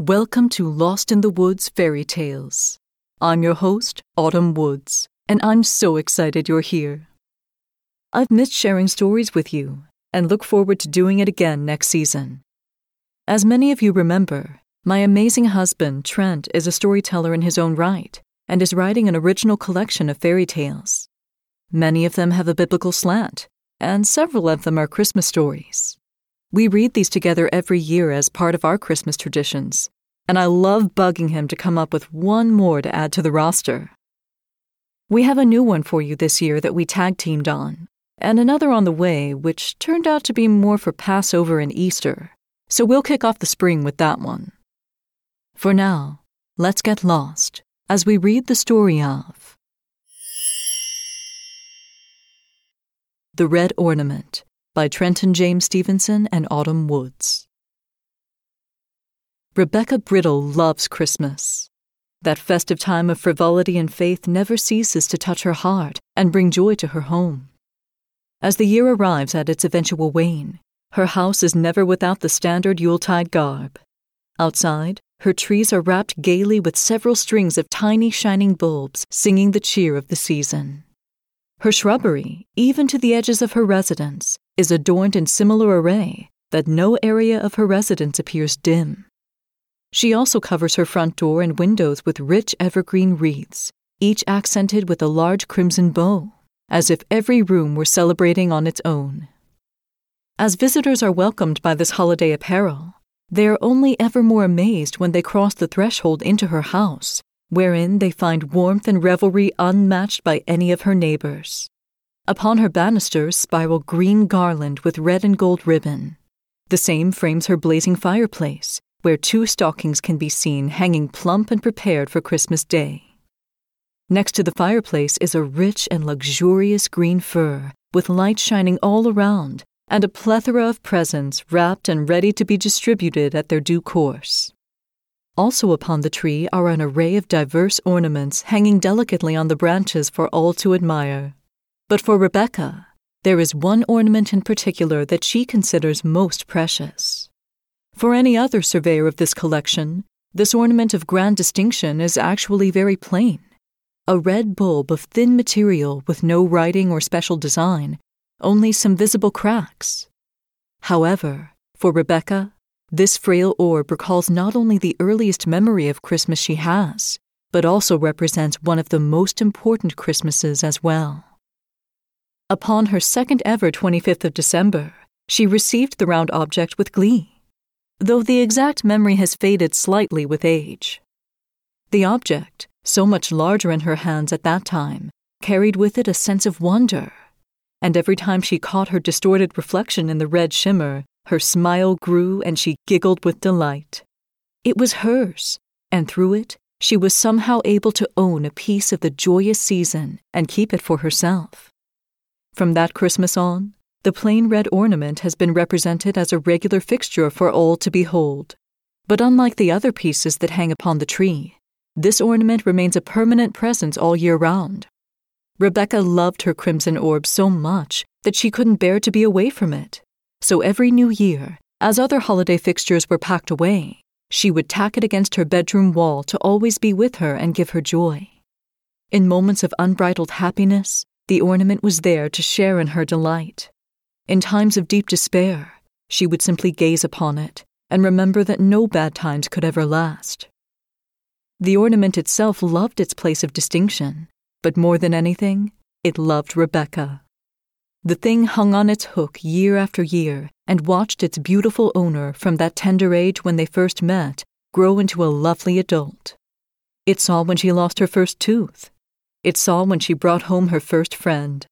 Welcome to Lost in the Woods Fairy Tales. I'm your host, Autumn Woods, and I'm so excited you're here. I've missed sharing stories with you and look forward to doing it again next season. As many of you remember, my amazing husband, Trent, is a storyteller in his own right and is writing an original collection of fairy tales. Many of them have a biblical slant, and several of them are Christmas stories. We read these together every year as part of our Christmas traditions, and I love bugging him to come up with one more to add to the roster. We have a new one for you this year that we tag teamed on, and another on the way, which turned out to be more for Passover and Easter, so we'll kick off the spring with that one. For now, let's get lost as we read the story of The Red Ornament by Trenton James Stephenson and Autumn Woods. Rebecca Brittle loves Christmas. That festive time of frivolity and faith never ceases to touch her heart and bring joy to her home. As the year arrives at its eventual wane, her house is never without the standard Yuletide garb. Outside, her trees are wrapped gaily with several strings of tiny shining bulbs singing the cheer of the season. Her shrubbery, even to the edges of her residence, is adorned in similar array that no area of her residence appears dim. She also covers her front door and windows with rich evergreen wreaths, each accented with a large crimson bow, as if every room were celebrating on its own. As visitors are welcomed by this holiday apparel, they are only ever more amazed when they cross the threshold into her house wherein they find warmth and revelry unmatched by any of her neighbors. Upon her banisters spiral green garland with red and gold ribbon. The same frames her blazing fireplace, where two stockings can be seen hanging plump and prepared for Christmas Day. Next to the fireplace is a rich and luxurious green fir, with light shining all around, and a plethora of presents wrapped and ready to be distributed at their due course. Also upon the tree are an array of diverse ornaments hanging delicately on the branches for all to admire. But for Rebecca, there is one ornament in particular that she considers most precious. For any other surveyor of this collection, this ornament of grand distinction is actually very plain a red bulb of thin material with no writing or special design, only some visible cracks. However, for Rebecca, this frail orb recalls not only the earliest memory of Christmas she has, but also represents one of the most important Christmases as well. Upon her second ever 25th of December, she received the round object with glee, though the exact memory has faded slightly with age. The object, so much larger in her hands at that time, carried with it a sense of wonder, and every time she caught her distorted reflection in the red shimmer, her smile grew and she giggled with delight. It was hers, and through it, she was somehow able to own a piece of the joyous season and keep it for herself. From that Christmas on, the plain red ornament has been represented as a regular fixture for all to behold. But unlike the other pieces that hang upon the tree, this ornament remains a permanent presence all year round. Rebecca loved her crimson orb so much that she couldn't bear to be away from it. So every new year, as other holiday fixtures were packed away, she would tack it against her bedroom wall to always be with her and give her joy. In moments of unbridled happiness, the ornament was there to share in her delight. In times of deep despair, she would simply gaze upon it and remember that no bad times could ever last. The ornament itself loved its place of distinction, but more than anything, it loved Rebecca. The thing hung on its hook year after year and watched its beautiful owner from that tender age when they first met grow into a lovely adult. It saw when she lost her first tooth. It saw when she brought home her first friend.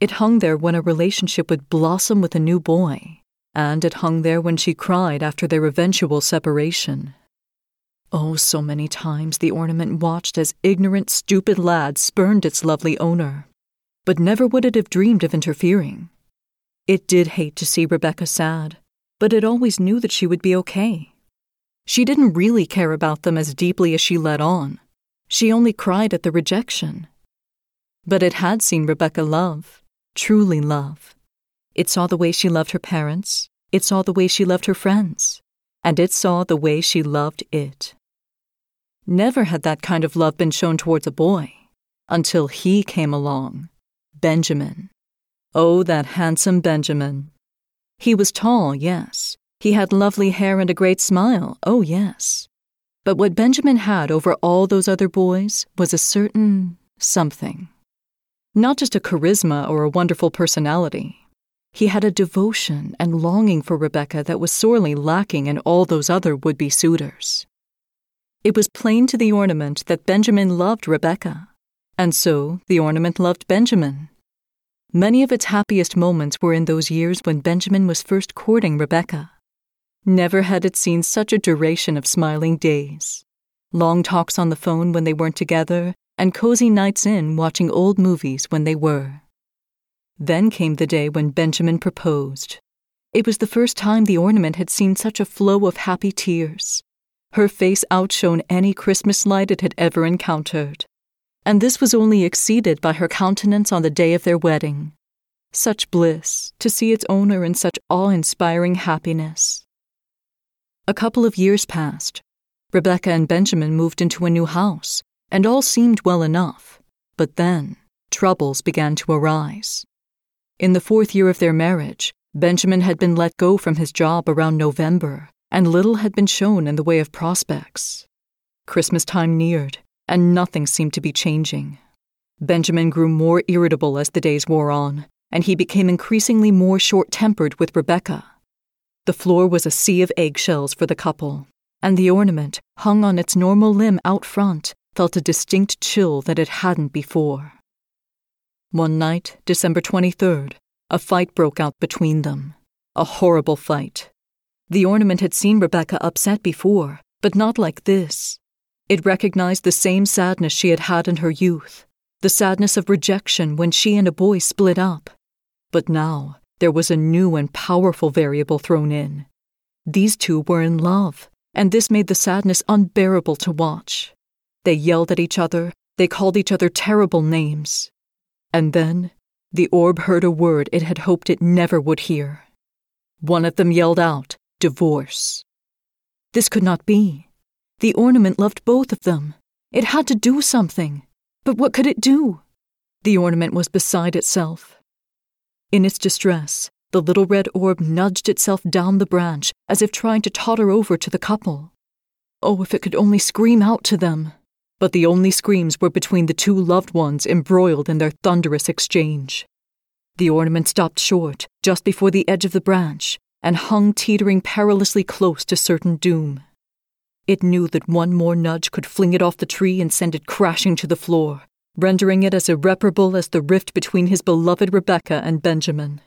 It hung there when a relationship would blossom with a new boy, and it hung there when she cried after their eventual separation. Oh, so many times the ornament watched as ignorant, stupid lads spurned its lovely owner but never would it have dreamed of interfering. It did hate to see Rebecca sad, but it always knew that she would be okay. She didn't really care about them as deeply as she let on. She only cried at the rejection. But it had seen Rebecca love, truly love. It saw the way she loved her parents, it saw the way she loved her friends. and it saw the way she loved it. Never had that kind of love been shown towards a boy until he came along Benjamin. Oh, that handsome Benjamin. He was tall, yes. He had lovely hair and a great smile, oh, yes. But what Benjamin had over all those other boys was a certain something. Not just a charisma or a wonderful personality. He had a devotion and longing for Rebecca that was sorely lacking in all those other would be suitors. It was plain to the ornament that Benjamin loved Rebecca, and so the ornament loved Benjamin. Many of its happiest moments were in those years when Benjamin was first courting Rebecca. Never had it seen such a duration of smiling days. Long talks on the phone when they weren't together, and cozy nights in watching old movies when they were. Then came the day when Benjamin proposed. It was the first time the ornament had seen such a flow of happy tears. Her face outshone any Christmas light it had ever encountered. And this was only exceeded by her countenance on the day of their wedding. Such bliss, to see its owner in such awe inspiring happiness. A couple of years passed. Rebecca and Benjamin moved into a new house, and all seemed well enough. But then, troubles began to arise. In the fourth year of their marriage, Benjamin had been let go from his job around November, and little had been shown in the way of prospects. Christmas time neared, and nothing seemed to be changing. Benjamin grew more irritable as the days wore on, and he became increasingly more short tempered with Rebecca. The floor was a sea of eggshells for the couple, and the ornament, hung on its normal limb out front, felt a distinct chill that it hadn't before. One night, December 23rd, a fight broke out between them. A horrible fight. The ornament had seen Rebecca upset before, but not like this. It recognized the same sadness she had had in her youth, the sadness of rejection when she and a boy split up. But now, there was a new and powerful variable thrown in. These two were in love, and this made the sadness unbearable to watch. They yelled at each other, they called each other terrible names. And then the orb heard a word it had hoped it never would hear. One of them yelled out, Divorce. This could not be. The ornament loved both of them. It had to do something. But what could it do? The ornament was beside itself. In its distress, the little red orb nudged itself down the branch as if trying to totter over to the couple. Oh, if it could only scream out to them! but the only screams were between the two loved ones embroiled in their thunderous exchange. The ornament stopped short, just before the edge of the branch, and hung teetering perilously close to certain doom. It knew that one more nudge could fling it off the tree and send it crashing to the floor, rendering it as irreparable as the rift between his beloved Rebecca and Benjamin.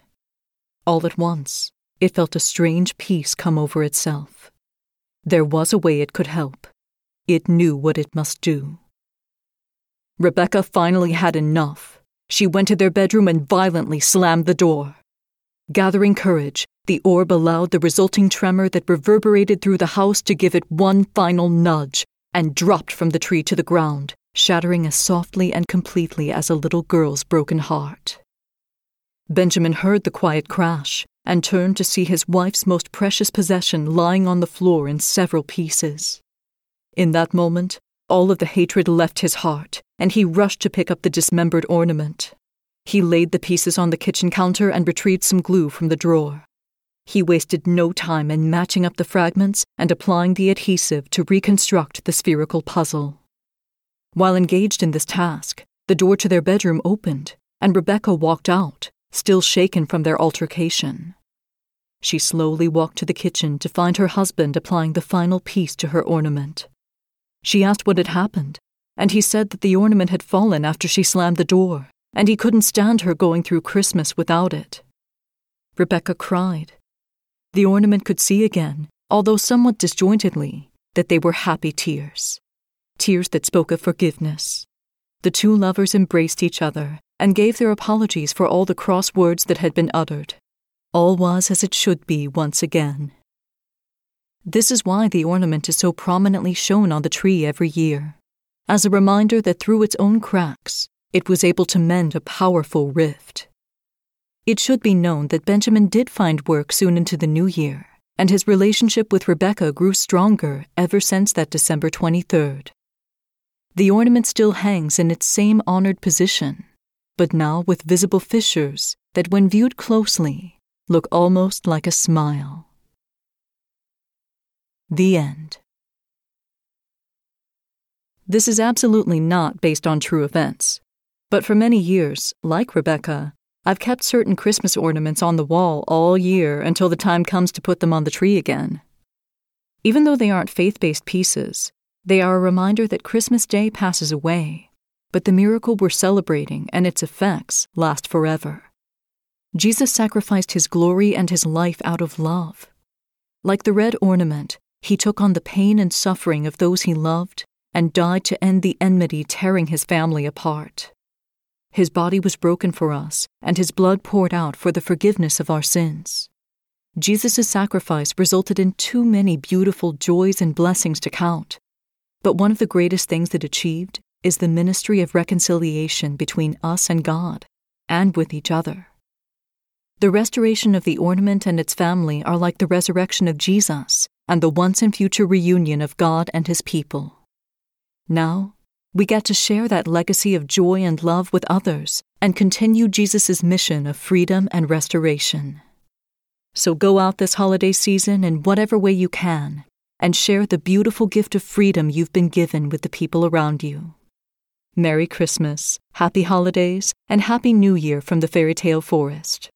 All at once, it felt a strange peace come over itself. There was a way it could help. It knew what it must do. Rebecca finally had enough. She went to their bedroom and violently slammed the door. Gathering courage, the orb allowed the resulting tremor that reverberated through the house to give it one final nudge and dropped from the tree to the ground, shattering as softly and completely as a little girl's broken heart. Benjamin heard the quiet crash and turned to see his wife's most precious possession lying on the floor in several pieces. In that moment, all of the hatred left his heart, and he rushed to pick up the dismembered ornament. He laid the pieces on the kitchen counter and retrieved some glue from the drawer. He wasted no time in matching up the fragments and applying the adhesive to reconstruct the spherical puzzle. While engaged in this task, the door to their bedroom opened, and Rebecca walked out, still shaken from their altercation. She slowly walked to the kitchen to find her husband applying the final piece to her ornament. She asked what had happened, and he said that the ornament had fallen after she slammed the door, and he couldn't stand her going through Christmas without it. Rebecca cried. The ornament could see again, although somewhat disjointedly, that they were happy tears. Tears that spoke of forgiveness. The two lovers embraced each other and gave their apologies for all the cross words that had been uttered. All was as it should be once again. This is why the ornament is so prominently shown on the tree every year, as a reminder that through its own cracks, it was able to mend a powerful rift. It should be known that Benjamin did find work soon into the new year, and his relationship with Rebecca grew stronger ever since that December 23rd. The ornament still hangs in its same honored position, but now with visible fissures that, when viewed closely, look almost like a smile. The end. This is absolutely not based on true events, but for many years, like Rebecca, I've kept certain Christmas ornaments on the wall all year until the time comes to put them on the tree again. Even though they aren't faith based pieces, they are a reminder that Christmas Day passes away, but the miracle we're celebrating and its effects last forever. Jesus sacrificed his glory and his life out of love. Like the red ornament, he took on the pain and suffering of those he loved and died to end the enmity tearing his family apart. His body was broken for us, and his blood poured out for the forgiveness of our sins. Jesus' sacrifice resulted in too many beautiful joys and blessings to count. But one of the greatest things it achieved is the ministry of reconciliation between us and God, and with each other. The restoration of the ornament and its family are like the resurrection of Jesus and the once and future reunion of God and his people. Now, we get to share that legacy of joy and love with others and continue Jesus' mission of freedom and restoration. So go out this holiday season in whatever way you can and share the beautiful gift of freedom you've been given with the people around you. Merry Christmas, Happy Holidays, and Happy New Year from the Fairy Tale Forest.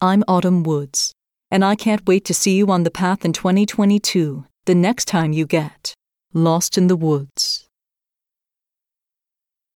I'm Autumn Woods, and I can't wait to see you on the path in 2022 the next time you get lost in the woods.